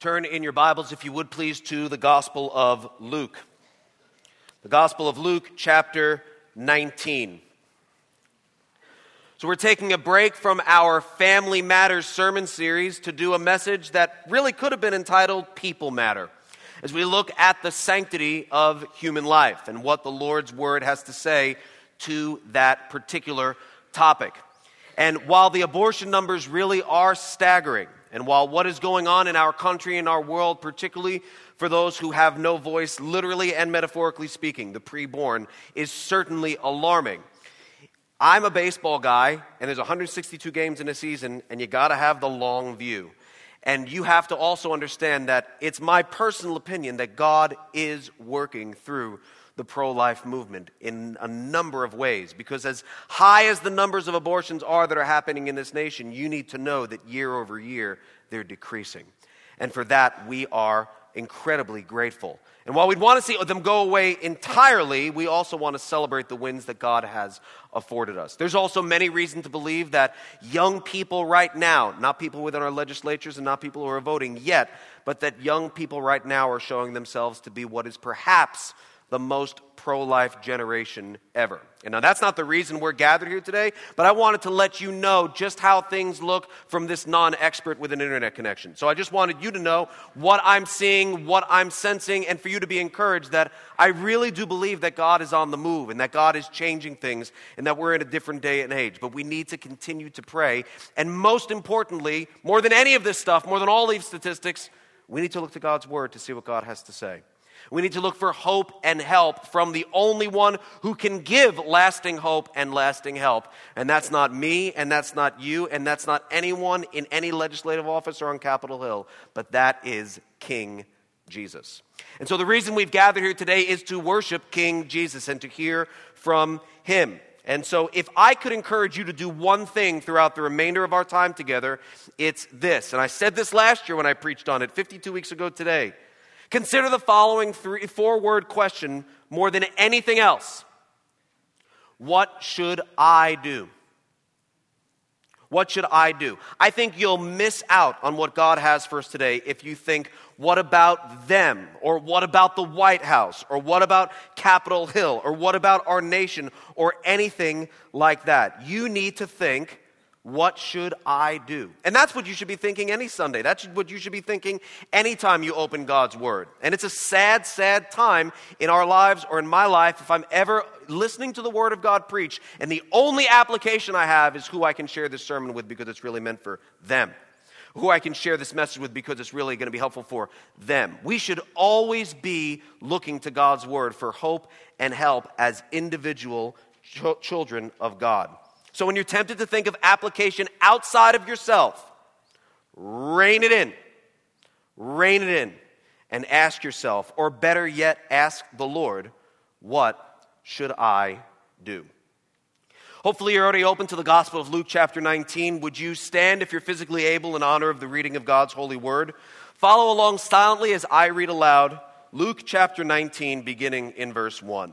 Turn in your Bibles, if you would please, to the Gospel of Luke. The Gospel of Luke, chapter 19. So, we're taking a break from our Family Matters sermon series to do a message that really could have been entitled People Matter, as we look at the sanctity of human life and what the Lord's Word has to say to that particular topic. And while the abortion numbers really are staggering, and while what is going on in our country and our world, particularly for those who have no voice, literally and metaphorically speaking, the preborn, is certainly alarming. I'm a baseball guy, and there's 162 games in a season, and you got to have the long view. And you have to also understand that it's my personal opinion that God is working through the pro life movement in a number of ways. Because as high as the numbers of abortions are that are happening in this nation, you need to know that year over year they're decreasing. And for that, we are incredibly grateful. And while we'd want to see them go away entirely, we also want to celebrate the wins that God has afforded us. There's also many reasons to believe that young people right now, not people within our legislatures and not people who are voting yet, but that young people right now are showing themselves to be what is perhaps the most pro life generation ever. And now that's not the reason we're gathered here today, but I wanted to let you know just how things look from this non expert with an internet connection. So I just wanted you to know what I'm seeing, what I'm sensing, and for you to be encouraged that I really do believe that God is on the move and that God is changing things and that we're in a different day and age. But we need to continue to pray. And most importantly, more than any of this stuff, more than all these statistics, we need to look to God's word to see what God has to say. We need to look for hope and help from the only one who can give lasting hope and lasting help. And that's not me, and that's not you, and that's not anyone in any legislative office or on Capitol Hill, but that is King Jesus. And so the reason we've gathered here today is to worship King Jesus and to hear from him. And so, if I could encourage you to do one thing throughout the remainder of our time together, it's this. And I said this last year when I preached on it, 52 weeks ago today. Consider the following three, four word question more than anything else What should I do? What should I do? I think you'll miss out on what God has for us today if you think, what about them? Or what about the White House? Or what about Capitol Hill? Or what about our nation? Or anything like that. You need to think, what should I do? And that's what you should be thinking any Sunday. That's what you should be thinking anytime you open God's Word. And it's a sad, sad time in our lives or in my life if I'm ever listening to the Word of God preach and the only application I have is who I can share this sermon with because it's really meant for them. Who I can share this message with because it's really going to be helpful for them. We should always be looking to God's Word for hope and help as individual ch- children of God. So when you're tempted to think of application outside of yourself, rein it in. Rein it in and ask yourself, or better yet, ask the Lord, what should I do? Hopefully, you're already open to the Gospel of Luke, chapter 19. Would you stand, if you're physically able, in honor of the reading of God's holy word? Follow along silently as I read aloud Luke, chapter 19, beginning in verse 1.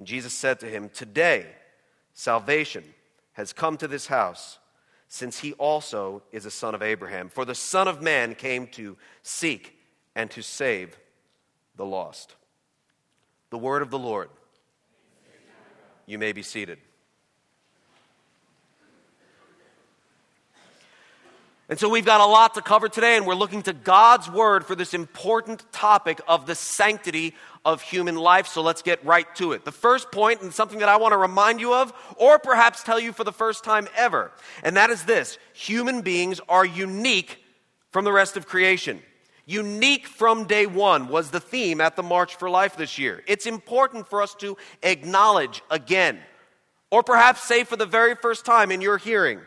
And Jesus said to him, Today salvation has come to this house, since he also is a son of Abraham. For the Son of Man came to seek and to save the lost. The word of the Lord. You may be seated. And so we've got a lot to cover today, and we're looking to God's word for this important topic of the sanctity of human life. So let's get right to it. The first point, and something that I want to remind you of, or perhaps tell you for the first time ever, and that is this human beings are unique from the rest of creation. Unique from day one was the theme at the March for Life this year. It's important for us to acknowledge again, or perhaps say for the very first time in your hearing,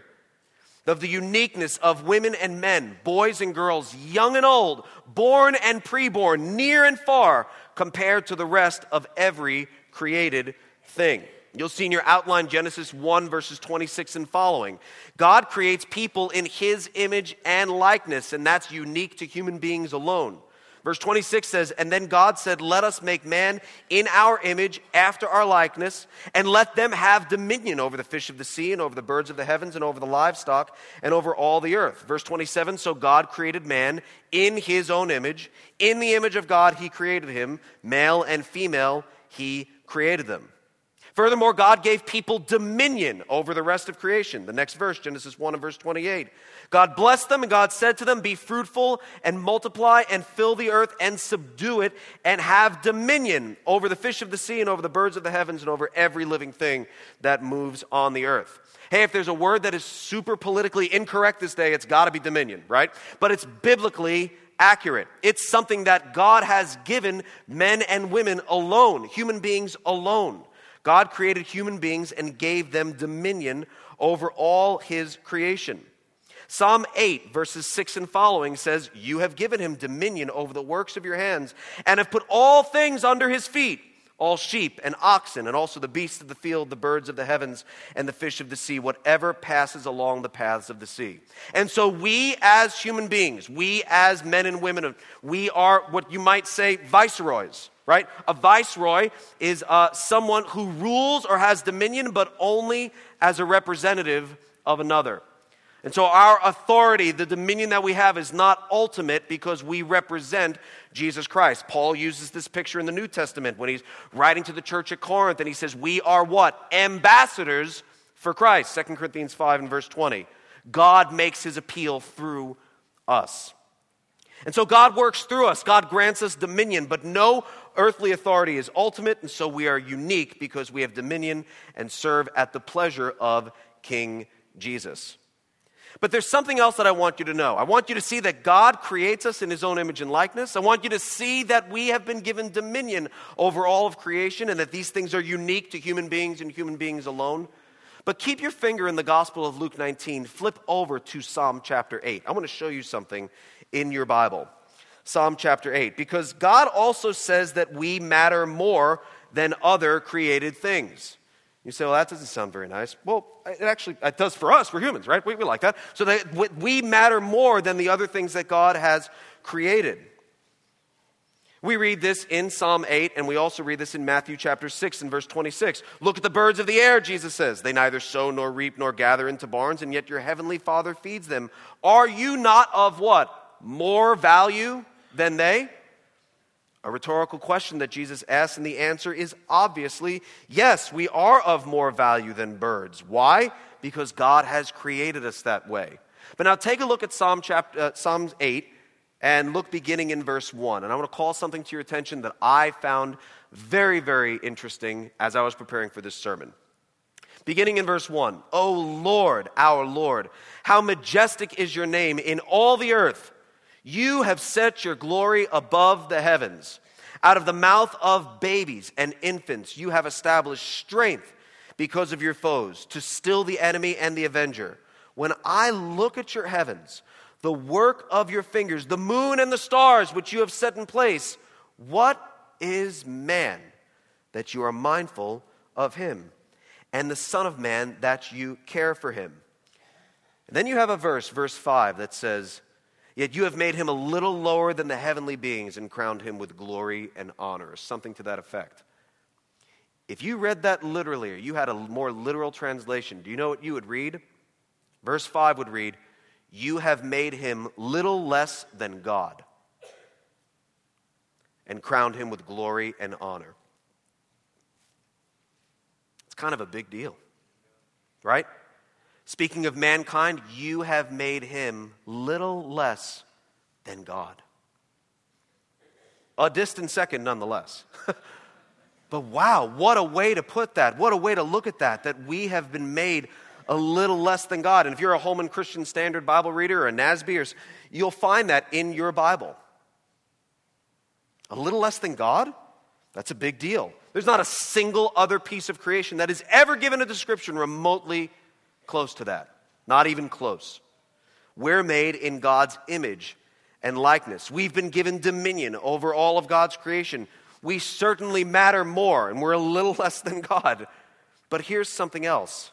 of the uniqueness of women and men, boys and girls, young and old, born and preborn, near and far, compared to the rest of every created thing. You'll see in your outline Genesis 1, verses 26 and following. God creates people in his image and likeness, and that's unique to human beings alone. Verse 26 says, And then God said, Let us make man in our image, after our likeness, and let them have dominion over the fish of the sea, and over the birds of the heavens, and over the livestock, and over all the earth. Verse 27 So God created man in his own image. In the image of God, he created him. Male and female, he created them. Furthermore, God gave people dominion over the rest of creation. The next verse, Genesis 1 and verse 28. God blessed them, and God said to them, Be fruitful and multiply and fill the earth and subdue it and have dominion over the fish of the sea and over the birds of the heavens and over every living thing that moves on the earth. Hey, if there's a word that is super politically incorrect this day, it's got to be dominion, right? But it's biblically accurate. It's something that God has given men and women alone, human beings alone. God created human beings and gave them dominion over all his creation. Psalm 8, verses 6 and following says, You have given him dominion over the works of your hands, and have put all things under his feet all sheep and oxen, and also the beasts of the field, the birds of the heavens, and the fish of the sea, whatever passes along the paths of the sea. And so, we as human beings, we as men and women, we are what you might say viceroys right? A viceroy is uh, someone who rules or has dominion, but only as a representative of another. And so our authority, the dominion that we have, is not ultimate because we represent Jesus Christ. Paul uses this picture in the New Testament when he's writing to the church at Corinth and he says, We are what? Ambassadors for Christ. 2 Corinthians 5 and verse 20. God makes his appeal through us. And so God works through us. God grants us dominion, but no earthly authority is ultimate, and so we are unique because we have dominion and serve at the pleasure of King Jesus. But there's something else that I want you to know. I want you to see that God creates us in his own image and likeness. I want you to see that we have been given dominion over all of creation and that these things are unique to human beings and human beings alone. But keep your finger in the Gospel of Luke 19. Flip over to Psalm chapter 8. I want to show you something in your Bible. Psalm chapter 8, because God also says that we matter more than other created things. You say, well, that doesn't sound very nice. Well, it actually it does for us. We're humans, right? We, we like that. So that we matter more than the other things that God has created. We read this in Psalm 8, and we also read this in Matthew chapter 6 and verse 26. Look at the birds of the air, Jesus says. They neither sow nor reap nor gather into barns, and yet your heavenly Father feeds them. Are you not of what? More value than they? A rhetorical question that Jesus asks, and the answer is obviously yes, we are of more value than birds. Why? Because God has created us that way. But now take a look at Psalm chapter, uh, Psalms 8 and look beginning in verse 1. And I want to call something to your attention that I found very, very interesting as I was preparing for this sermon. Beginning in verse 1 O Lord, our Lord, how majestic is your name in all the earth. You have set your glory above the heavens. Out of the mouth of babies and infants, you have established strength because of your foes, to still the enemy and the avenger. When I look at your heavens, the work of your fingers, the moon and the stars which you have set in place, what is man that you are mindful of him, and the Son of Man that you care for him? And then you have a verse, verse 5, that says, Yet you have made him a little lower than the heavenly beings and crowned him with glory and honor, something to that effect. If you read that literally, or you had a more literal translation, do you know what you would read? Verse 5 would read, You have made him little less than God and crowned him with glory and honor. It's kind of a big deal, right? Speaking of mankind, you have made him little less than God. A distant second, nonetheless. but wow, what a way to put that. What a way to look at that, that we have been made a little less than God. And if you're a Holman Christian Standard Bible reader or a NASB, or, you'll find that in your Bible. A little less than God? That's a big deal. There's not a single other piece of creation that is ever given a description remotely close to that. Not even close. We're made in God's image and likeness. We've been given dominion over all of God's creation. We certainly matter more, and we're a little less than God. But here's something else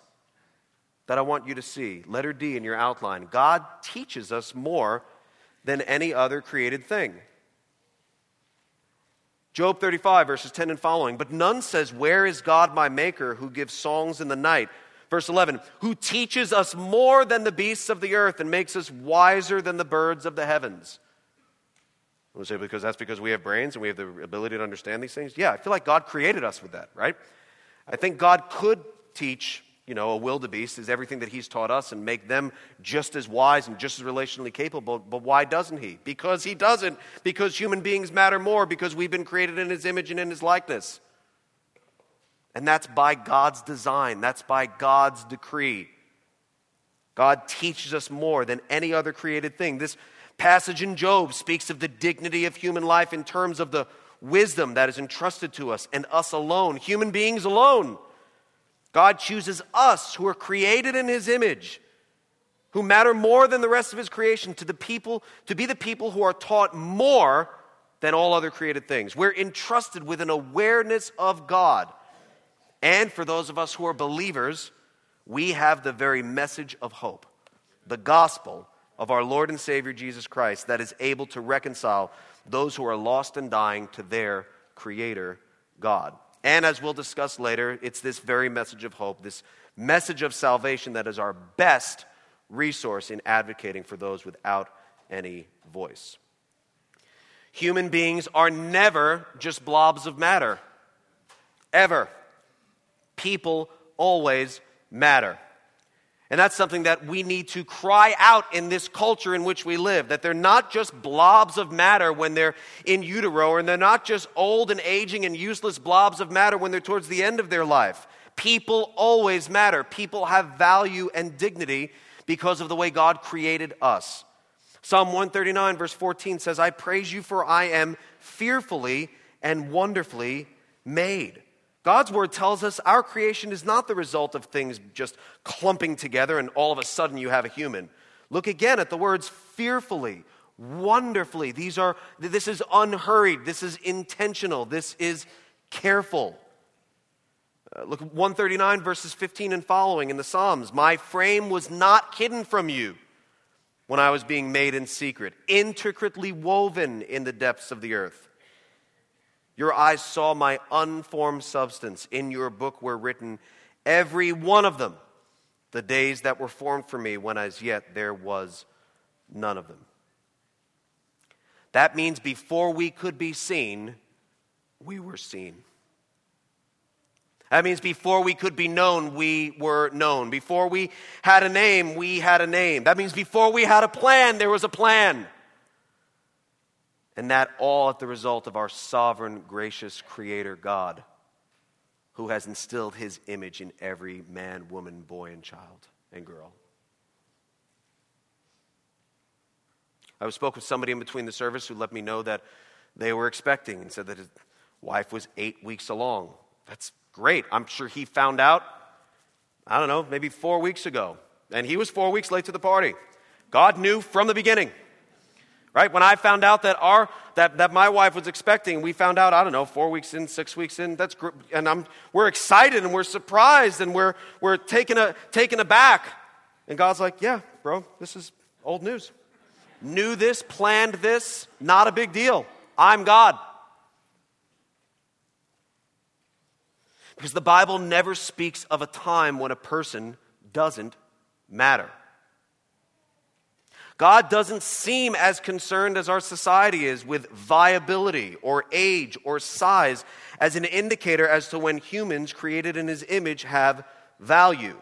that I want you to see. Letter D in your outline God teaches us more than any other created thing. Job 35, verses 10 and following. But none says, Where is God my maker who gives songs in the night? Verse 11, who teaches us more than the beasts of the earth and makes us wiser than the birds of the heavens. we say, because that's because we have brains and we have the ability to understand these things? Yeah, I feel like God created us with that, right? I think God could teach, you know, a wildebeest is everything that He's taught us and make them just as wise and just as relationally capable. But why doesn't He? Because He doesn't. Because human beings matter more, because we've been created in His image and in His likeness. And that's by God's design, that's by God's decree. God teaches us more than any other created thing. This passage in Job speaks of the dignity of human life in terms of the wisdom that is entrusted to us and us alone, human beings alone. God chooses us who are created in his image, who matter more than the rest of his creation, to the people to be the people who are taught more than all other created things. We're entrusted with an awareness of God and for those of us who are believers, we have the very message of hope, the gospel of our Lord and Savior Jesus Christ that is able to reconcile those who are lost and dying to their Creator, God. And as we'll discuss later, it's this very message of hope, this message of salvation that is our best resource in advocating for those without any voice. Human beings are never just blobs of matter, ever people always matter. And that's something that we need to cry out in this culture in which we live that they're not just blobs of matter when they're in utero, and they're not just old and aging and useless blobs of matter when they're towards the end of their life. People always matter. People have value and dignity because of the way God created us. Psalm 139, verse 14 says, I praise you, for I am fearfully and wonderfully made. God's word tells us our creation is not the result of things just clumping together and all of a sudden you have a human. Look again at the words fearfully, wonderfully. These are this is unhurried, this is intentional, this is careful. Uh, look 139 verses 15 and following in the Psalms. My frame was not hidden from you when I was being made in secret, intricately woven in the depths of the earth. Your eyes saw my unformed substance. In your book were written, every one of them, the days that were formed for me, when as yet there was none of them. That means before we could be seen, we were seen. That means before we could be known, we were known. Before we had a name, we had a name. That means before we had a plan, there was a plan. And that all at the result of our sovereign, gracious Creator God, who has instilled His image in every man, woman, boy, and child and girl. I spoke with somebody in between the service who let me know that they were expecting and said that his wife was eight weeks along. That's great. I'm sure he found out, I don't know, maybe four weeks ago. And he was four weeks late to the party. God knew from the beginning right? When I found out that our that, that my wife was expecting, we found out, I don't know, four weeks in, six weeks in, that's and I'm we're excited and we're surprised and we're we're taken a taken aback. And God's like, Yeah, bro, this is old news. Knew this, planned this, not a big deal. I'm God. Because the Bible never speaks of a time when a person doesn't matter. God doesn't seem as concerned as our society is with viability or age or size as an indicator as to when humans created in his image have value.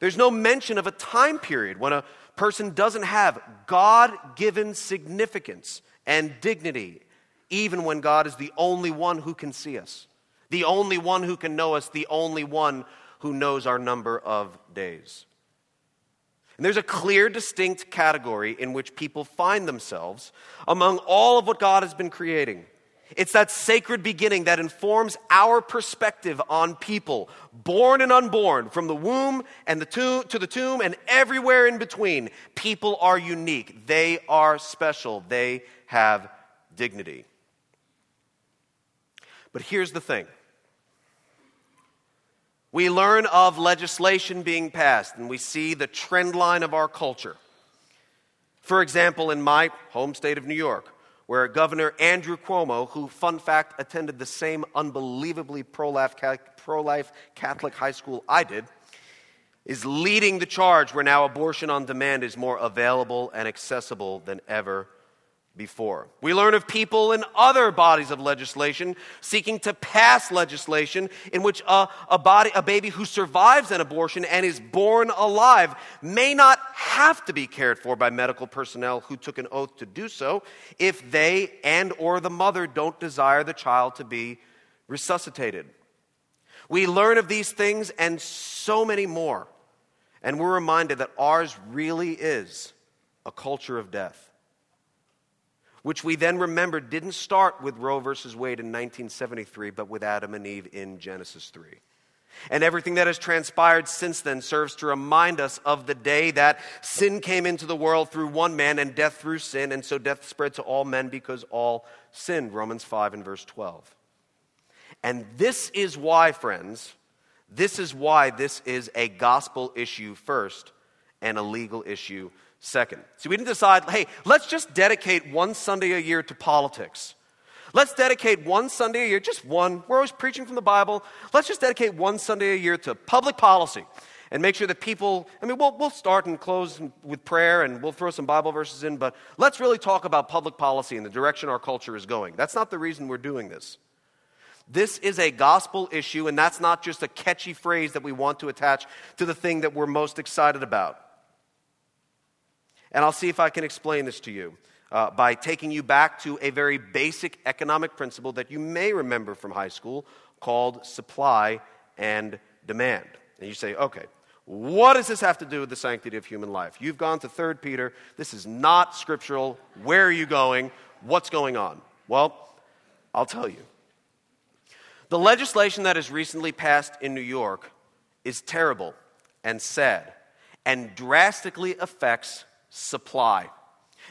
There's no mention of a time period when a person doesn't have God given significance and dignity, even when God is the only one who can see us, the only one who can know us, the only one who knows our number of days. And there's a clear, distinct category in which people find themselves among all of what God has been creating. It's that sacred beginning that informs our perspective on people, born and unborn, from the womb and the tomb to the tomb and everywhere in between. People are unique. They are special. They have dignity. But here's the thing. We learn of legislation being passed and we see the trend line of our culture. For example, in my home state of New York, where Governor Andrew Cuomo, who, fun fact, attended the same unbelievably pro life Catholic high school I did, is leading the charge where now abortion on demand is more available and accessible than ever before. We learn of people in other bodies of legislation seeking to pass legislation in which a, a, body, a baby who survives an abortion and is born alive may not have to be cared for by medical personnel who took an oath to do so if they and or the mother don't desire the child to be resuscitated. We learn of these things and so many more. And we're reminded that ours really is a culture of death which we then remember didn't start with Roe versus Wade in 1973, but with Adam and Eve in Genesis 3. And everything that has transpired since then serves to remind us of the day that sin came into the world through one man and death through sin, and so death spread to all men because all sinned. Romans 5 and verse 12. And this is why, friends, this is why this is a gospel issue first and a legal issue second. See, we didn't decide, hey, let's just dedicate one Sunday a year to politics. Let's dedicate one Sunday a year, just one. We're always preaching from the Bible. Let's just dedicate one Sunday a year to public policy and make sure that people, I mean, we'll, we'll start and close with prayer and we'll throw some Bible verses in, but let's really talk about public policy and the direction our culture is going. That's not the reason we're doing this. This is a gospel issue, and that's not just a catchy phrase that we want to attach to the thing that we're most excited about. And I'll see if I can explain this to you uh, by taking you back to a very basic economic principle that you may remember from high school called supply and demand. And you say, okay, what does this have to do with the sanctity of human life? You've gone to 3 Peter. This is not scriptural. Where are you going? What's going on? Well, I'll tell you. The legislation that has recently passed in New York is terrible and sad and drastically affects supply.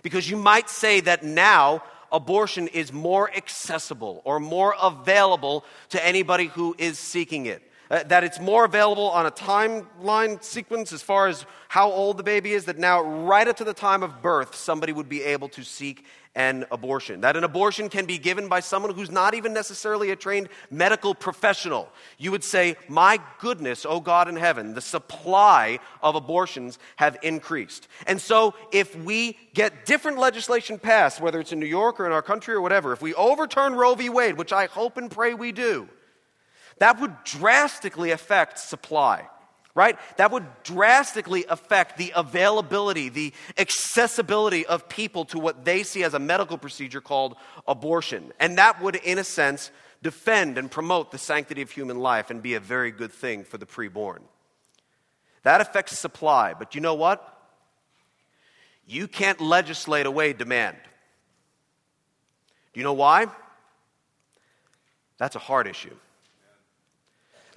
Because you might say that now abortion is more accessible or more available to anybody who is seeking it. Uh, that it's more available on a timeline sequence as far as how old the baby is, that now, right up to the time of birth, somebody would be able to seek an abortion. That an abortion can be given by someone who's not even necessarily a trained medical professional. You would say, My goodness, oh God in heaven, the supply of abortions have increased. And so, if we get different legislation passed, whether it's in New York or in our country or whatever, if we overturn Roe v. Wade, which I hope and pray we do, that would drastically affect supply, right? That would drastically affect the availability, the accessibility of people to what they see as a medical procedure called abortion. And that would, in a sense, defend and promote the sanctity of human life and be a very good thing for the preborn. That affects supply, but you know what? You can't legislate away demand. Do you know why? That's a hard issue.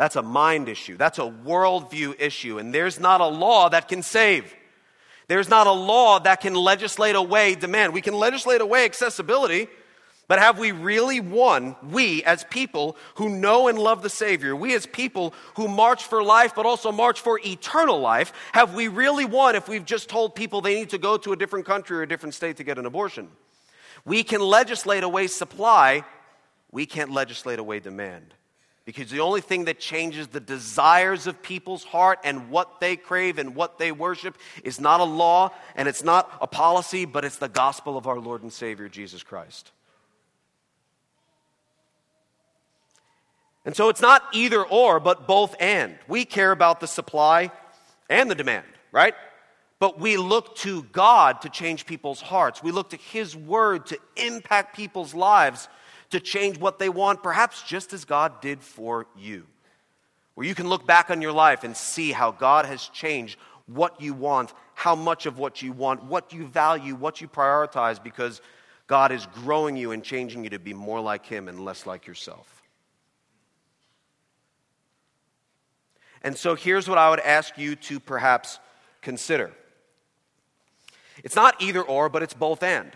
That's a mind issue. That's a worldview issue. And there's not a law that can save. There's not a law that can legislate away demand. We can legislate away accessibility, but have we really won, we as people who know and love the Savior, we as people who march for life but also march for eternal life, have we really won if we've just told people they need to go to a different country or a different state to get an abortion? We can legislate away supply, we can't legislate away demand. Because the only thing that changes the desires of people's heart and what they crave and what they worship is not a law and it's not a policy, but it's the gospel of our Lord and Savior, Jesus Christ. And so it's not either or, but both and. We care about the supply and the demand, right? But we look to God to change people's hearts. We look to His Word to impact people's lives, to change what they want, perhaps just as God did for you. Where you can look back on your life and see how God has changed what you want, how much of what you want, what you value, what you prioritize, because God is growing you and changing you to be more like Him and less like yourself. And so here's what I would ask you to perhaps consider it's not either or, but it's both and.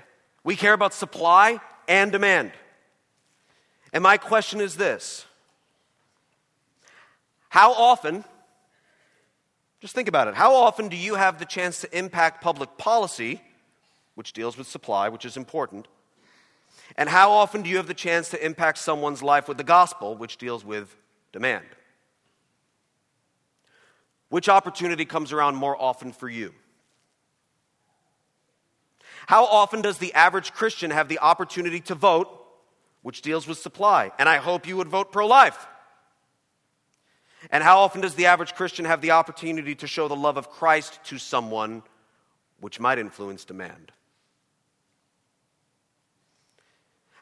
We care about supply and demand. And my question is this How often, just think about it, how often do you have the chance to impact public policy, which deals with supply, which is important? And how often do you have the chance to impact someone's life with the gospel, which deals with demand? Which opportunity comes around more often for you? How often does the average Christian have the opportunity to vote, which deals with supply? And I hope you would vote pro life. And how often does the average Christian have the opportunity to show the love of Christ to someone, which might influence demand?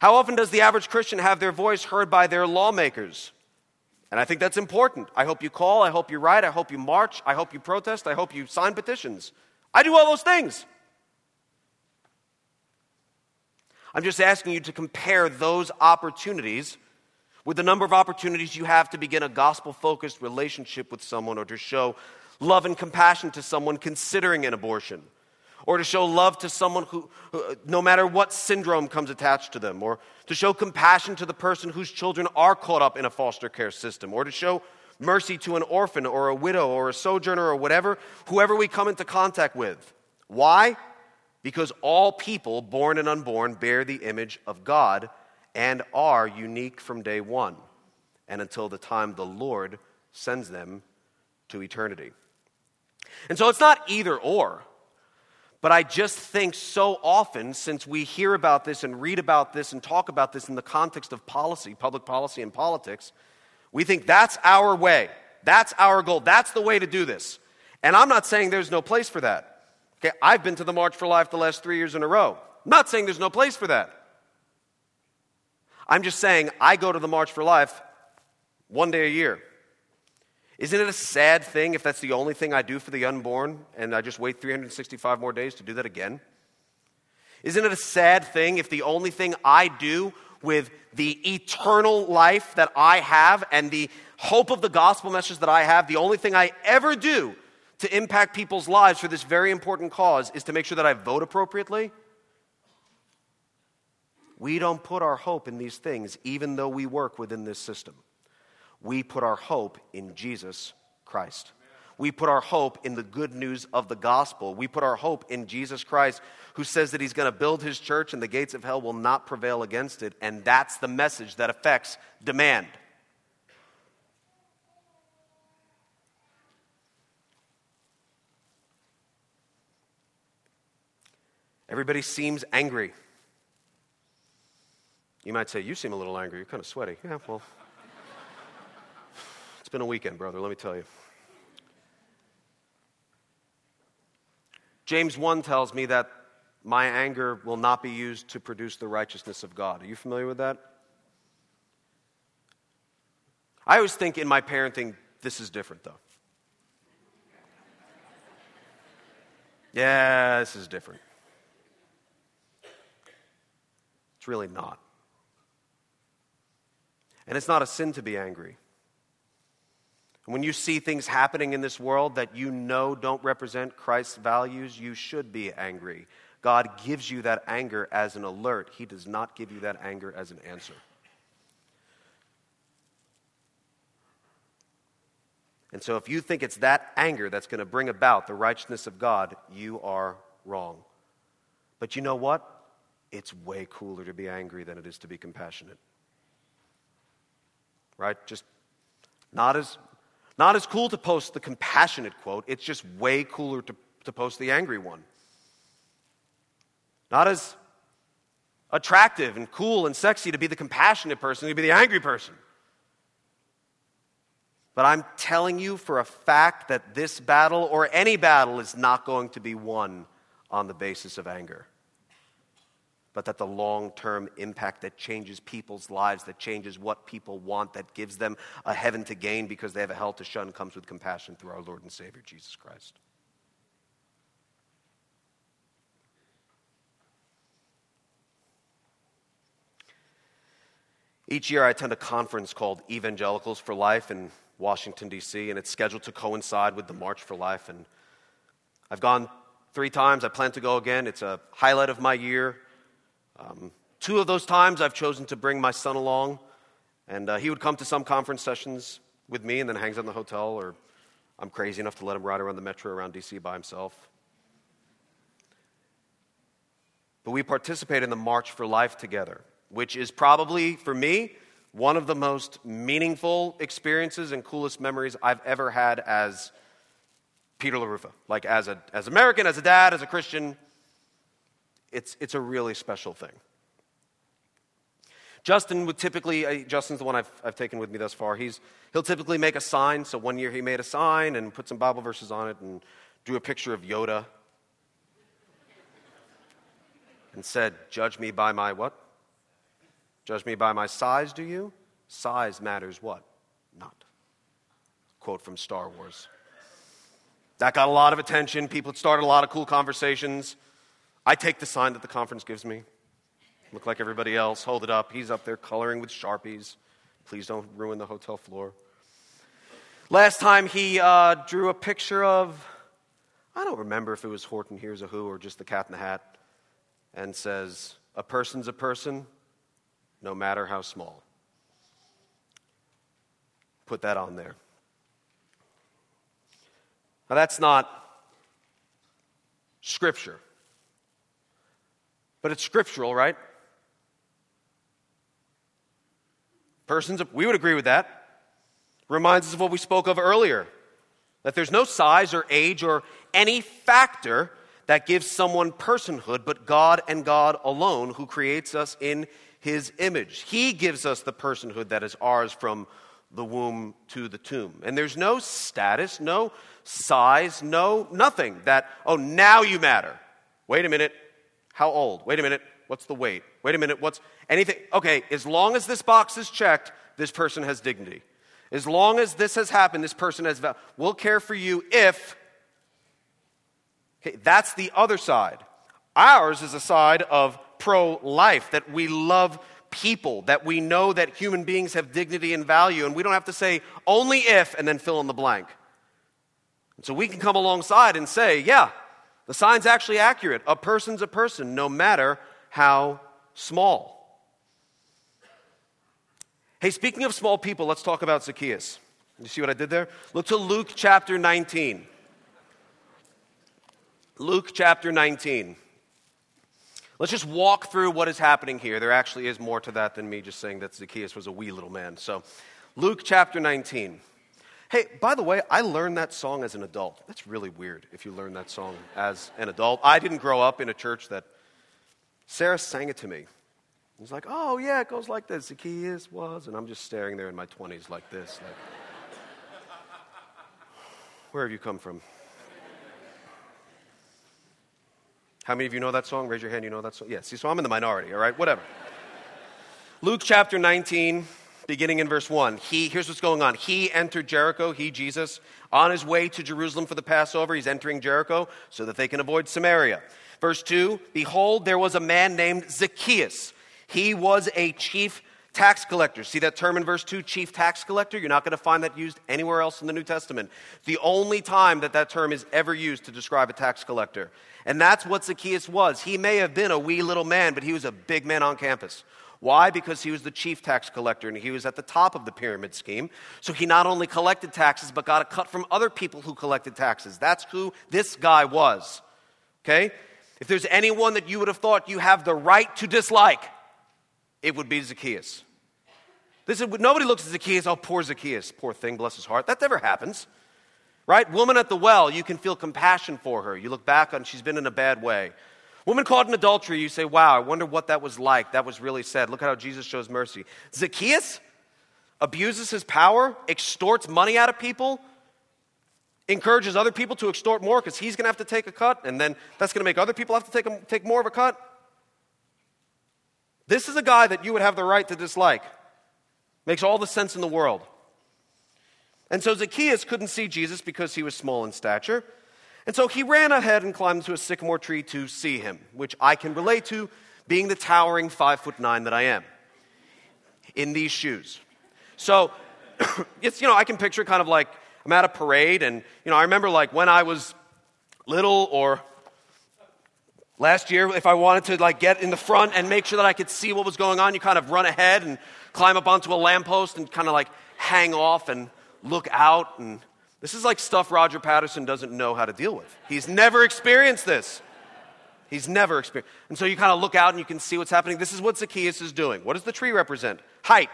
How often does the average Christian have their voice heard by their lawmakers? And I think that's important. I hope you call, I hope you write, I hope you march, I hope you protest, I hope you sign petitions. I do all those things. I'm just asking you to compare those opportunities with the number of opportunities you have to begin a gospel focused relationship with someone or to show love and compassion to someone considering an abortion or to show love to someone who, who, no matter what syndrome comes attached to them, or to show compassion to the person whose children are caught up in a foster care system, or to show mercy to an orphan or a widow or a sojourner or whatever, whoever we come into contact with. Why? Because all people, born and unborn, bear the image of God and are unique from day one and until the time the Lord sends them to eternity. And so it's not either or. But I just think so often, since we hear about this and read about this and talk about this in the context of policy, public policy and politics, we think that's our way. That's our goal. That's the way to do this. And I'm not saying there's no place for that. Okay, I've been to the March for Life the last three years in a row. I'm not saying there's no place for that. I'm just saying I go to the March for Life one day a year. Isn't it a sad thing if that's the only thing I do for the unborn and I just wait 365 more days to do that again? Isn't it a sad thing if the only thing I do with the eternal life that I have and the hope of the gospel message that I have, the only thing I ever do to impact people's lives for this very important cause is to make sure that I vote appropriately. We don't put our hope in these things, even though we work within this system. We put our hope in Jesus Christ. We put our hope in the good news of the gospel. We put our hope in Jesus Christ, who says that he's going to build his church and the gates of hell will not prevail against it. And that's the message that affects demand. Everybody seems angry. You might say, You seem a little angry. You're kind of sweaty. Yeah, well, it's been a weekend, brother, let me tell you. James 1 tells me that my anger will not be used to produce the righteousness of God. Are you familiar with that? I always think in my parenting, this is different, though. Yeah, this is different. It's really not. And it's not a sin to be angry. When you see things happening in this world that you know don't represent Christ's values, you should be angry. God gives you that anger as an alert, He does not give you that anger as an answer. And so, if you think it's that anger that's going to bring about the righteousness of God, you are wrong. But you know what? It's way cooler to be angry than it is to be compassionate. Right? Just not as not as cool to post the compassionate quote, it's just way cooler to, to post the angry one. Not as attractive and cool and sexy to be the compassionate person, to be the angry person. But I'm telling you for a fact that this battle or any battle is not going to be won on the basis of anger. But that the long term impact that changes people's lives, that changes what people want, that gives them a heaven to gain because they have a hell to shun, comes with compassion through our Lord and Savior, Jesus Christ. Each year, I attend a conference called Evangelicals for Life in Washington, D.C., and it's scheduled to coincide with the March for Life. And I've gone three times. I plan to go again. It's a highlight of my year. Um, two of those times, I've chosen to bring my son along, and uh, he would come to some conference sessions with me and then hangs out in the hotel, or I'm crazy enough to let him ride around the metro around D.C. by himself. But we participate in the March for Life together which is probably, for me, one of the most meaningful experiences and coolest memories I've ever had as Peter LaRufa. Like as a as American, as a dad, as a Christian, it's it's a really special thing. Justin would typically, uh, Justin's the one I've, I've taken with me thus far. He's, he'll typically make a sign. So one year he made a sign and put some Bible verses on it and drew a picture of Yoda and said, Judge me by my what? Judge me by my size, do you? Size matters what? Not. Quote from Star Wars. That got a lot of attention. People started a lot of cool conversations. I take the sign that the conference gives me. Look like everybody else. Hold it up. He's up there coloring with Sharpies. Please don't ruin the hotel floor. Last time he uh, drew a picture of, I don't remember if it was Horton Hears a Who or just the cat in the hat, and says, A person's a person, no matter how small. Put that on there. Now, that's not scripture, but it's scriptural, right? Persons, we would agree with that. Reminds us of what we spoke of earlier that there's no size or age or any factor that gives someone personhood, but God and God alone, who creates us in his image. He gives us the personhood that is ours from the womb to the tomb. And there's no status, no size, no nothing that, oh, now you matter. Wait a minute, how old? Wait a minute, what's the weight? Wait a minute, what's anything? Okay, as long as this box is checked, this person has dignity. As long as this has happened, this person has value. We'll care for you if. Okay, that's the other side. Ours is a side of pro life, that we love people, that we know that human beings have dignity and value, and we don't have to say only if and then fill in the blank. And so we can come alongside and say, yeah, the sign's actually accurate. A person's a person, no matter how small. Hey, speaking of small people, let's talk about Zacchaeus. You see what I did there? Look to Luke chapter 19. Luke chapter 19. Let's just walk through what is happening here. There actually is more to that than me just saying that Zacchaeus was a wee little man. So, Luke chapter 19. Hey, by the way, I learned that song as an adult. That's really weird if you learn that song as an adult. I didn't grow up in a church that Sarah sang it to me. He's like, oh, yeah, it goes like this. Zacchaeus was. And I'm just staring there in my 20s like this. Like, Where have you come from? How many of you know that song? Raise your hand, you know that song? Yes, so I'm in the minority, all right? Whatever. Luke chapter 19, beginning in verse 1. He, here's what's going on. He entered Jericho, he, Jesus, on his way to Jerusalem for the Passover. He's entering Jericho so that they can avoid Samaria. Verse 2 Behold, there was a man named Zacchaeus. He was a chief tax collector. See that term in verse 2, chief tax collector? You're not going to find that used anywhere else in the New Testament. The only time that that term is ever used to describe a tax collector. And that's what Zacchaeus was. He may have been a wee little man, but he was a big man on campus. Why? Because he was the chief tax collector and he was at the top of the pyramid scheme. So he not only collected taxes, but got a cut from other people who collected taxes. That's who this guy was. Okay? If there's anyone that you would have thought you have the right to dislike, it would be Zacchaeus. This is, nobody looks at Zacchaeus, oh, poor Zacchaeus, poor thing, bless his heart. That never happens. Right? Woman at the well, you can feel compassion for her. You look back on, she's been in a bad way. Woman caught in adultery, you say, wow, I wonder what that was like. That was really sad. Look at how Jesus shows mercy. Zacchaeus, abuses his power, extorts money out of people, encourages other people to extort more because he's going to have to take a cut, and then that's going to make other people have to take, a, take more of a cut. This is a guy that you would have the right to dislike. Makes all the sense in the world. And so Zacchaeus couldn't see Jesus because he was small in stature. And so he ran ahead and climbed into a sycamore tree to see him, which I can relate to being the towering five foot nine that I am in these shoes. So it's, you know, I can picture kind of like I'm at a parade, and, you know, I remember like when I was little or last year, if I wanted to like get in the front and make sure that I could see what was going on, you kind of run ahead and climb up onto a lamppost and kind of like hang off and look out. And this is like stuff Roger Patterson doesn't know how to deal with. He's never experienced this. He's never experienced. And so you kind of look out and you can see what's happening. This is what Zacchaeus is doing. What does the tree represent? Height,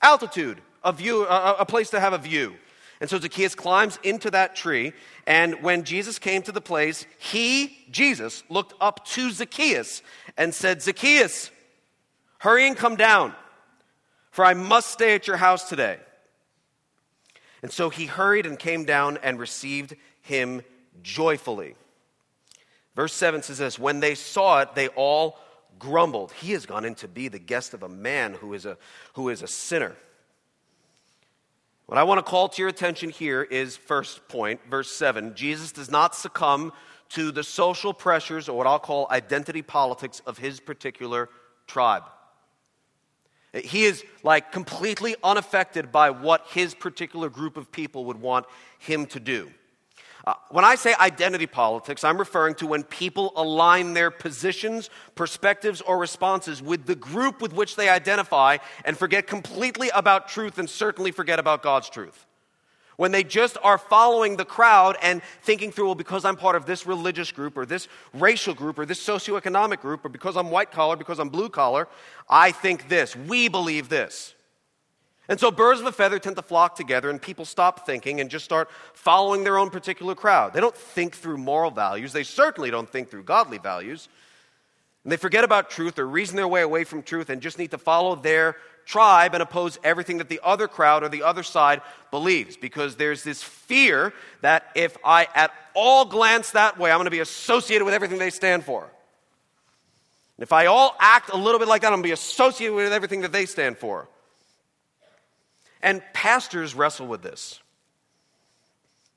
altitude, a view, a, a place to have a view. And so Zacchaeus climbs into that tree. And when Jesus came to the place, he, Jesus, looked up to Zacchaeus and said, Zacchaeus, hurry and come down, for I must stay at your house today. And so he hurried and came down and received him joyfully. Verse 7 says this When they saw it, they all grumbled. He has gone in to be the guest of a man who is a, who is a sinner. What I want to call to your attention here is first point, verse 7. Jesus does not succumb to the social pressures or what I'll call identity politics of his particular tribe. He is like completely unaffected by what his particular group of people would want him to do. Uh, when I say identity politics, I'm referring to when people align their positions, perspectives, or responses with the group with which they identify and forget completely about truth and certainly forget about God's truth. When they just are following the crowd and thinking through, well, because I'm part of this religious group or this racial group or this socioeconomic group or because I'm white collar, because I'm blue collar, I think this. We believe this. And so birds of a feather tend to flock together, and people stop thinking and just start following their own particular crowd. They don't think through moral values, they certainly don't think through godly values. And they forget about truth or reason their way away from truth and just need to follow their tribe and oppose everything that the other crowd or the other side believes because there's this fear that if I at all glance that way, I'm going to be associated with everything they stand for. And if I all act a little bit like that, I'm going to be associated with everything that they stand for. And pastors wrestle with this.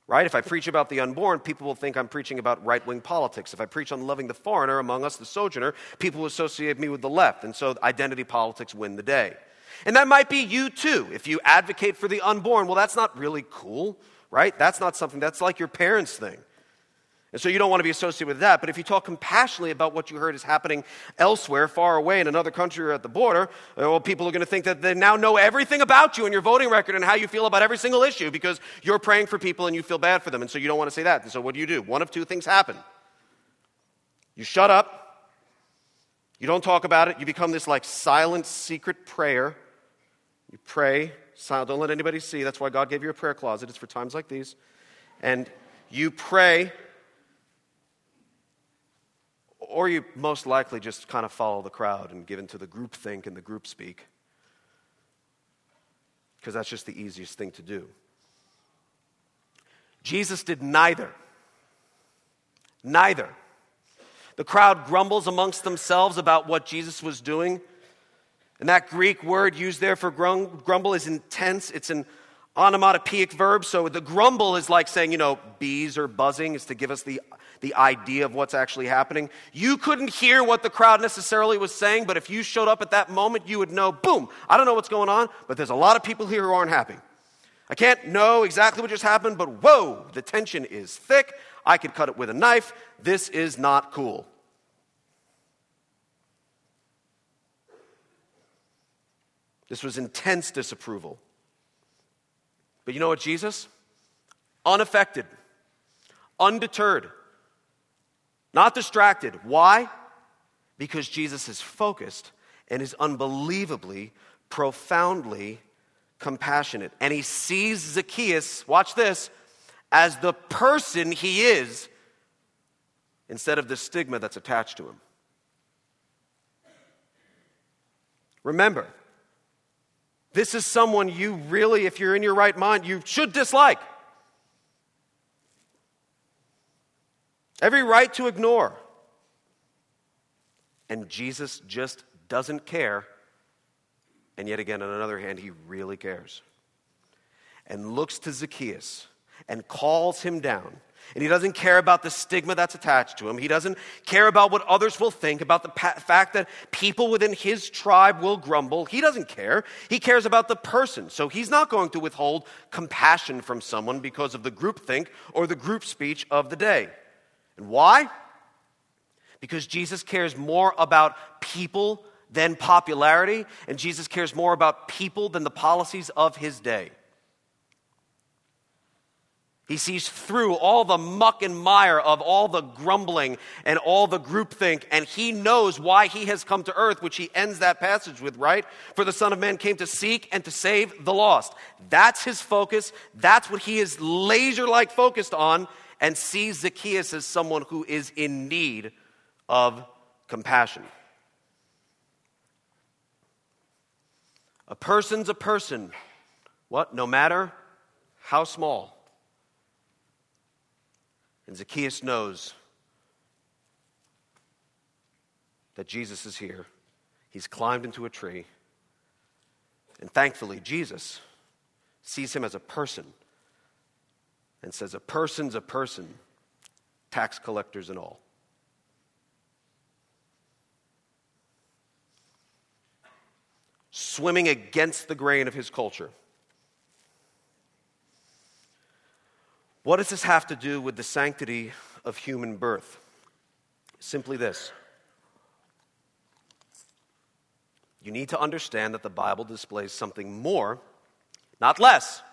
Right? If I preach about the unborn, people will think I'm preaching about right wing politics. If I preach on loving the foreigner among us, the sojourner, people will associate me with the left. And so identity politics win the day. And that might be you too. If you advocate for the unborn, well, that's not really cool, right? That's not something, that's like your parents' thing. And so you don't want to be associated with that. But if you talk compassionately about what you heard is happening elsewhere, far away in another country or at the border, uh, well, people are going to think that they now know everything about you and your voting record and how you feel about every single issue because you're praying for people and you feel bad for them. And so you don't want to say that. And so what do you do? One of two things happen. You shut up. You don't talk about it. You become this like silent, secret prayer. You pray. Don't let anybody see. That's why God gave you a prayer closet. It's for times like these. And you pray or you most likely just kind of follow the crowd and give into the group think and the group speak. Because that's just the easiest thing to do. Jesus did neither. Neither. The crowd grumbles amongst themselves about what Jesus was doing. And that Greek word used there for grumble is intense. It's an onomatopoeic verb. So the grumble is like saying, you know, bees are buzzing, is to give us the the idea of what's actually happening. You couldn't hear what the crowd necessarily was saying, but if you showed up at that moment, you would know, boom, I don't know what's going on, but there's a lot of people here who aren't happy. I can't know exactly what just happened, but whoa, the tension is thick. I could cut it with a knife. This is not cool. This was intense disapproval. But you know what, Jesus? Unaffected, undeterred, not distracted. Why? Because Jesus is focused and is unbelievably, profoundly compassionate. And he sees Zacchaeus, watch this, as the person he is instead of the stigma that's attached to him. This is someone you really, if you're in your right mind, you should dislike. Every right to ignore. And Jesus just doesn't care. And yet again, on another hand, he really cares. And looks to Zacchaeus and calls him down and he doesn't care about the stigma that's attached to him. He doesn't care about what others will think, about the pa- fact that people within his tribe will grumble. He doesn't care. He cares about the person. So he's not going to withhold compassion from someone because of the groupthink or the group speech of the day. And why? Because Jesus cares more about people than popularity, and Jesus cares more about people than the policies of his day. He sees through all the muck and mire of all the grumbling and all the groupthink, and he knows why he has come to earth, which he ends that passage with, right? For the Son of Man came to seek and to save the lost. That's his focus. That's what he is laser like focused on, and sees Zacchaeus as someone who is in need of compassion. A person's a person. What? No matter how small. And Zacchaeus knows that Jesus is here. He's climbed into a tree. And thankfully, Jesus sees him as a person and says, A person's a person, tax collectors and all. Swimming against the grain of his culture. What does this have to do with the sanctity of human birth? Simply this. You need to understand that the Bible displays something more, not less,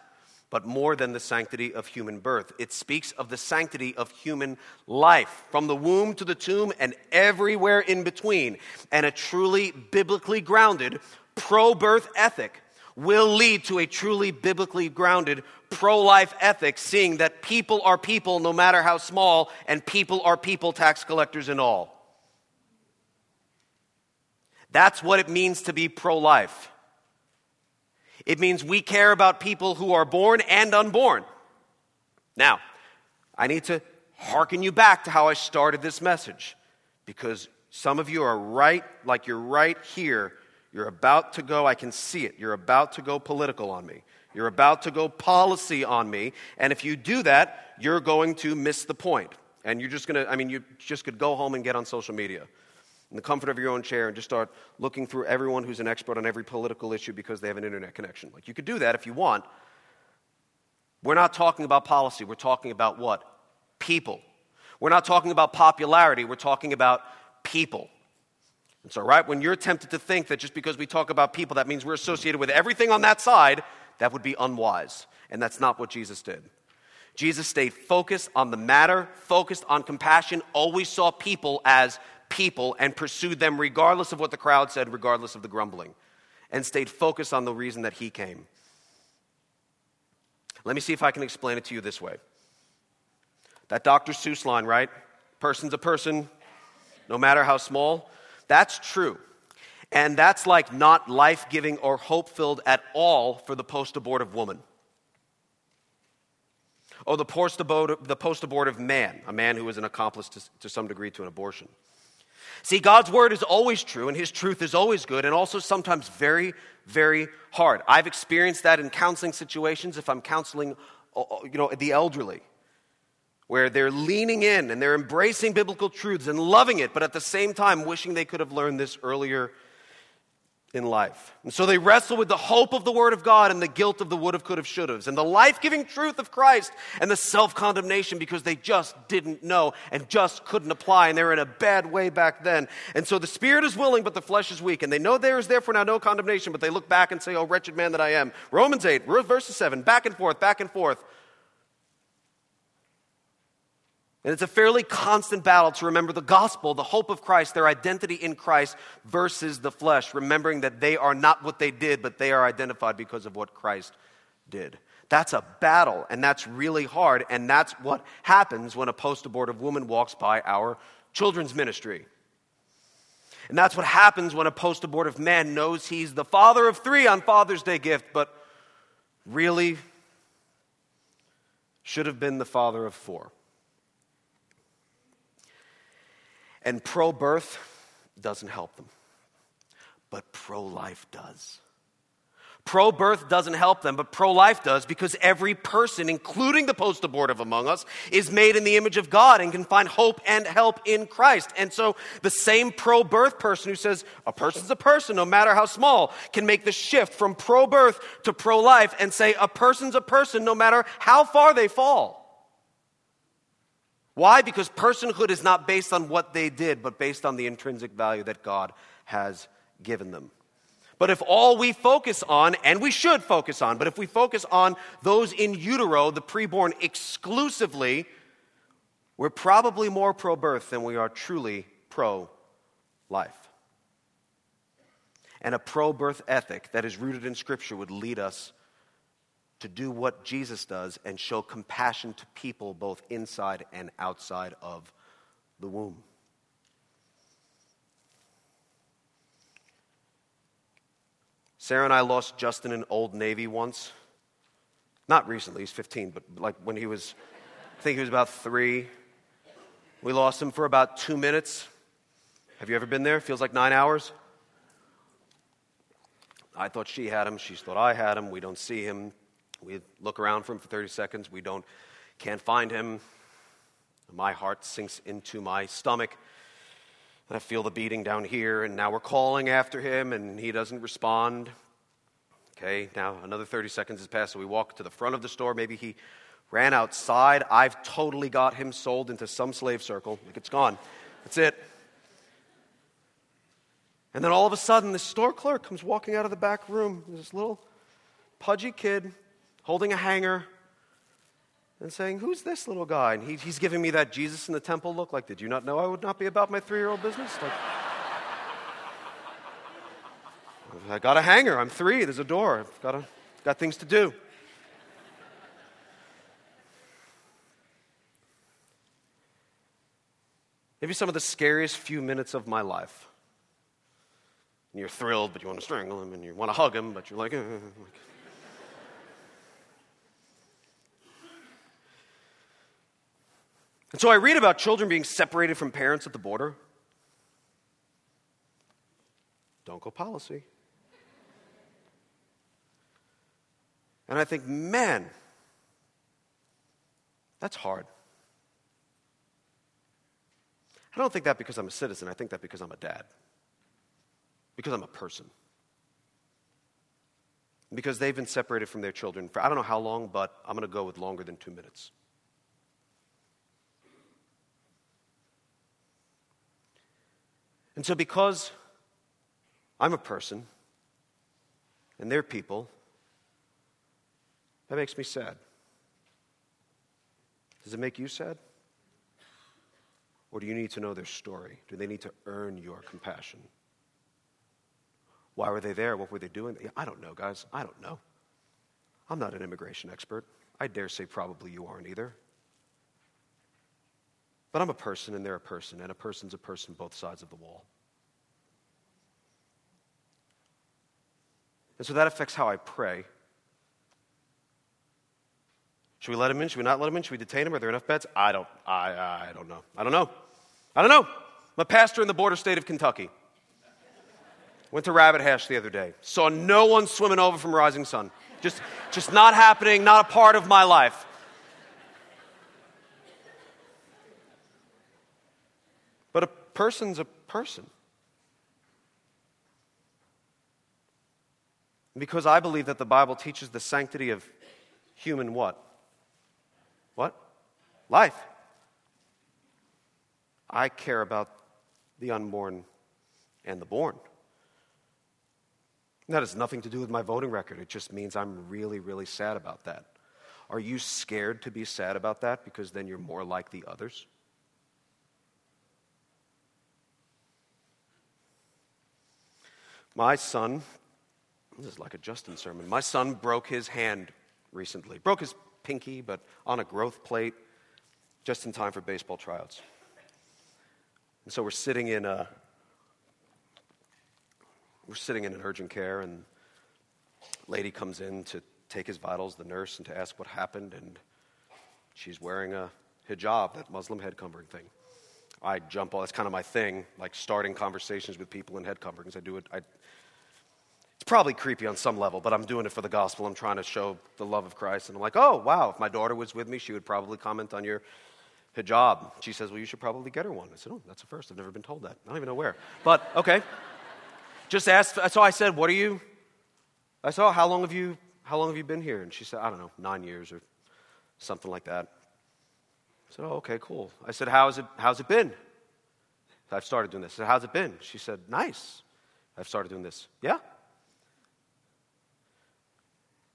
but more than the sanctity of human birth. It speaks of the sanctity of human life, from the womb to the tomb and everywhere in between. And a truly biblically grounded pro birth ethic will lead to a truly biblically grounded pro life ethic, seeing that people are people no matter how small, and people are people, tax collectors and all. That's what it means to be pro life. It means we care about people who are born and unborn. Now, I need to hearken you back to how I started this message because some of you are right, like you're right here. You're about to go, I can see it. You're about to go political on me. You're about to go policy on me. And if you do that, you're going to miss the point. And you're just going to, I mean, you just could go home and get on social media in the comfort of your own chair and just start looking through everyone who's an expert on every political issue because they have an internet connection. Like, you could do that if you want. We're not talking about policy. We're talking about what? People. We're not talking about popularity. We're talking about people. And so, right, when you're tempted to think that just because we talk about people, that means we're associated with everything on that side, that would be unwise. And that's not what Jesus did. Jesus stayed focused on the matter, focused on compassion, always saw people as people and pursued them regardless of what the crowd said, regardless of the grumbling, and stayed focused on the reason that he came. Let me see if I can explain it to you this way. That Dr. Seuss line, right? Person's a person, no matter how small. That's true. And that's like not life giving or hope filled at all for the post abortive woman. Or the post abortive man, a man who is an accomplice to, to some degree to an abortion. See, God's word is always true and his truth is always good and also sometimes very, very hard. I've experienced that in counseling situations if I'm counseling uh, uh, you know, the elderly, where they're leaning in and they're embracing biblical truths and loving it, but at the same time wishing they could have learned this earlier in life. And so they wrestle with the hope of the Word of God and the guilt of the would have, could have, should have, and the life giving truth of Christ and the self condemnation because they just didn't know and just couldn't apply, and they were in a bad way back then. And so the Spirit is willing, but the flesh is weak. And they know there is therefore now no condemnation, but they look back and say, Oh, wretched man that I am. Romans 8, verses 7, back and forth, back and forth. And it's a fairly constant battle to remember the gospel, the hope of Christ, their identity in Christ versus the flesh, remembering that they are not what they did, but they are identified because of what Christ did. That's a battle, and that's really hard, and that's what happens when a post abortive woman walks by our children's ministry. And that's what happens when a post abortive man knows he's the father of three on Father's Day gift, but really should have been the father of four. And pro birth doesn't help them, but pro life does. Pro birth doesn't help them, but pro life does because every person, including the post abortive among us, is made in the image of God and can find hope and help in Christ. And so the same pro birth person who says a person's a person, no matter how small, can make the shift from pro birth to pro life and say a person's a person, no matter how far they fall. Why? Because personhood is not based on what they did, but based on the intrinsic value that God has given them. But if all we focus on, and we should focus on, but if we focus on those in utero, the preborn exclusively, we're probably more pro birth than we are truly pro life. And a pro birth ethic that is rooted in Scripture would lead us to do what Jesus does and show compassion to people both inside and outside of the womb. Sarah and I lost Justin in Old Navy once. Not recently, he's 15, but like when he was, I think he was about three. We lost him for about two minutes. Have you ever been there? Feels like nine hours. I thought she had him. She thought I had him. We don't see him. We look around for him for 30 seconds. We don't, can't find him. My heart sinks into my stomach. And I feel the beating down here, and now we're calling after him, and he doesn't respond. Okay, now another 30 seconds has passed, so we walk to the front of the store. Maybe he ran outside. I've totally got him sold into some slave circle. Like it's gone. That's it. And then all of a sudden, the store clerk comes walking out of the back room. There's this little pudgy kid holding a hanger and saying, Who's this little guy? And he, he's giving me that Jesus in the temple look like, Did you not know I would not be about my three year old business? Like, I got a hanger. I'm three. There's a door. I've got, a, got things to do. Maybe some of the scariest few minutes of my life. And you're thrilled, but you want to strangle him, and you want to hug him, but you're like, eh. And so I read about children being separated from parents at the border. Don't go policy. And I think, man, that's hard. I don't think that because I'm a citizen. I think that because I'm a dad. Because I'm a person. Because they've been separated from their children for I don't know how long, but I'm going to go with longer than two minutes. And so, because I'm a person and they're people, that makes me sad. Does it make you sad? Or do you need to know their story? Do they need to earn your compassion? Why were they there? What were they doing? I don't know, guys. I don't know. I'm not an immigration expert. I dare say probably you aren't either. But I'm a person and they're a person, and a person's a person both sides of the wall. And so that affects how I pray. Should we let him in? Should we not let him in? Should we detain him? Are there enough beds? I don't, I, I don't know. I don't know. I don't know. I'm a pastor in the border state of Kentucky. Went to Rabbit Hash the other day. Saw no one swimming over from Rising Sun. Just, just not happening, not a part of my life. But a person's a person. Because I believe that the Bible teaches the sanctity of human what? What? Life. I care about the unborn and the born. that has nothing to do with my voting record. It just means I'm really, really sad about that. Are you scared to be sad about that because then you're more like the others? My son, this is like a Justin sermon. My son broke his hand recently, broke his pinky, but on a growth plate, just in time for baseball tryouts. And so we're sitting in a we're sitting in an urgent care, and lady comes in to take his vitals, the nurse, and to ask what happened, and she's wearing a hijab, that Muslim head covering thing. I jump on, that's kind of my thing, like starting conversations with people in head coverings. I do it, I, it's probably creepy on some level, but I'm doing it for the gospel. I'm trying to show the love of Christ. And I'm like, oh, wow, if my daughter was with me, she would probably comment on your hijab. She says, well, you should probably get her one. I said, oh, that's a first. I've never been told that. I don't even know where. But, okay. Just asked, so I said, what are you, I said, oh, how long have you, how long have you been here? And she said, I don't know, nine years or something like that. I said, oh, okay, cool. I said, how's it, how's it been? I've started doing this. I said, how's it been? She said, nice. I've started doing this. Yeah?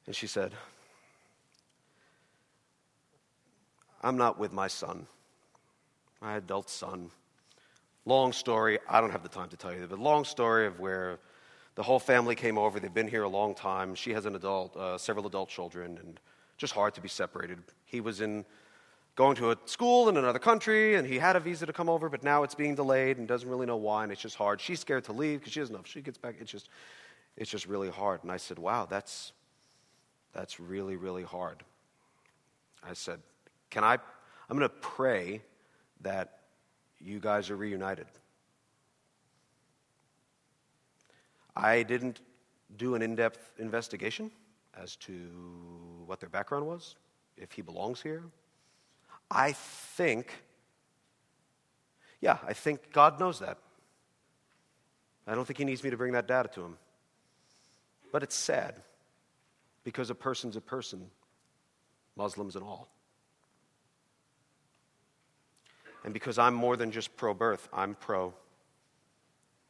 And she said, I'm not with my son, my adult son. Long story, I don't have the time to tell you, but long story of where the whole family came over. They've been here a long time. She has an adult, uh, several adult children, and just hard to be separated. He was in going to a school in another country, and he had a visa to come over, but now it's being delayed and doesn't really know why, and it's just hard. She's scared to leave because she doesn't know if she gets back. It's just, it's just really hard. And I said, "Wow, that's, that's really, really hard." I said, "Can I? I'm going to pray that you guys are reunited." I didn't do an in-depth investigation as to what their background was, if he belongs here, I think, yeah, I think God knows that. I don't think He needs me to bring that data to Him. But it's sad because a person's a person, Muslims and all. And because I'm more than just pro birth, I'm pro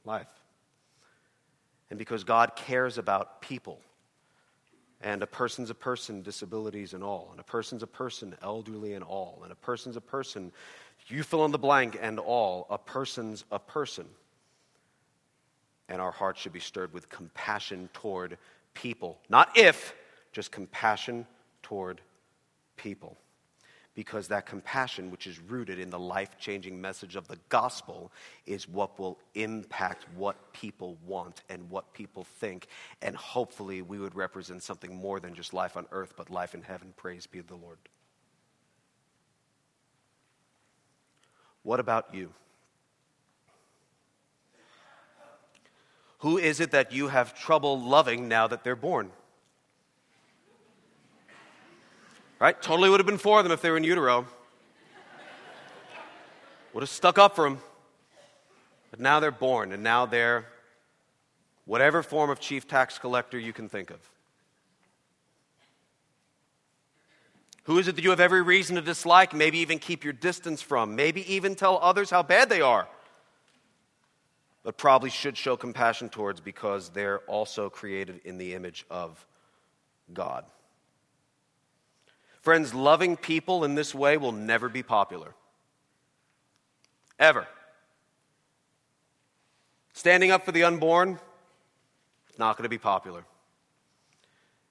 life. And because God cares about people and a person's a person, disabilities and all. And a person's a person, elderly and all. And a person's a person, you fill in the blank and all. A person's a person. And our hearts should be stirred with compassion toward people. Not if, just compassion toward people because that compassion, which is rooted in the life changing message of the gospel, is what will impact what people want and what people think. And hopefully, we would represent something more than just life on earth, but life in heaven. Praise be the Lord. What about you? Who is it that you have trouble loving now that they're born? Right? Totally would have been for them if they were in utero. Would have stuck up for them. But now they're born, and now they're whatever form of chief tax collector you can think of. Who is it that you have every reason to dislike, maybe even keep your distance from, maybe even tell others how bad they are, but probably should show compassion towards because they're also created in the image of God? Friends, loving people in this way will never be popular. Ever. Standing up for the unborn, not going to be popular.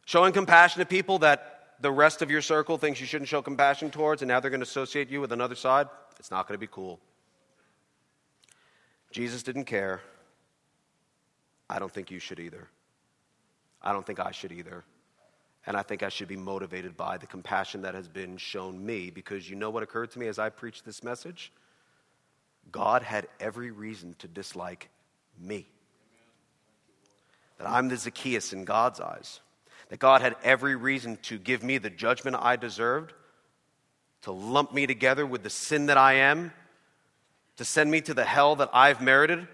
Showing compassion to people that the rest of your circle thinks you shouldn't show compassion towards, and now they're going to associate you with another side, it's not going to be cool. Jesus didn't care. I don't think you should either. I don't think I should either. And I think I should be motivated by the compassion that has been shown me because you know what occurred to me as I preached this message? God had every reason to dislike me. That I'm the Zacchaeus in God's eyes. That God had every reason to give me the judgment I deserved, to lump me together with the sin that I am, to send me to the hell that I've merited.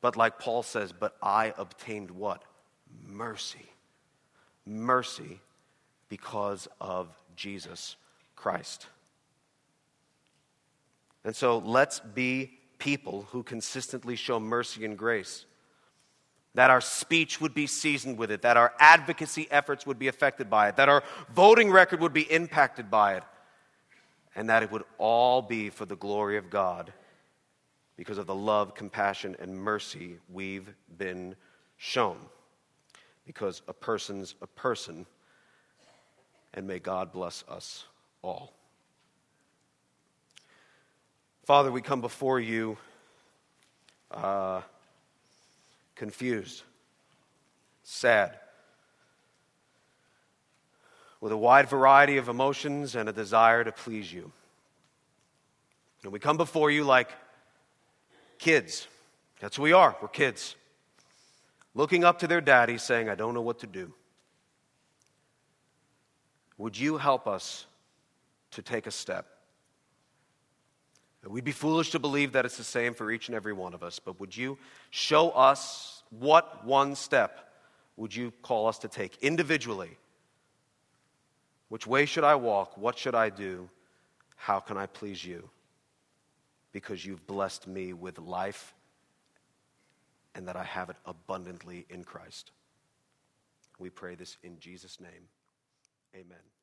But like Paul says, but I obtained what? Mercy mercy because of Jesus Christ. And so let's be people who consistently show mercy and grace. That our speech would be seasoned with it, that our advocacy efforts would be affected by it, that our voting record would be impacted by it, and that it would all be for the glory of God because of the love, compassion, and mercy we've been shown because a person's a person, and may God bless us all. Father, we come before you uh, confused, sad, with a wide variety of emotions and a desire to please you. And we come before you like kids. That's who we are. We're kids. Looking up to their daddy, saying, I don't know what to do. Would you help us to take a step? We'd be foolish to believe that it's the same for each and every one of us, but would you show us what one step would you call us to take individually? Which way should I walk? What should I do? How can I please you? Because you've blessed me with life and that I have it abundantly in Christ. We pray this in Jesus' name. Amen.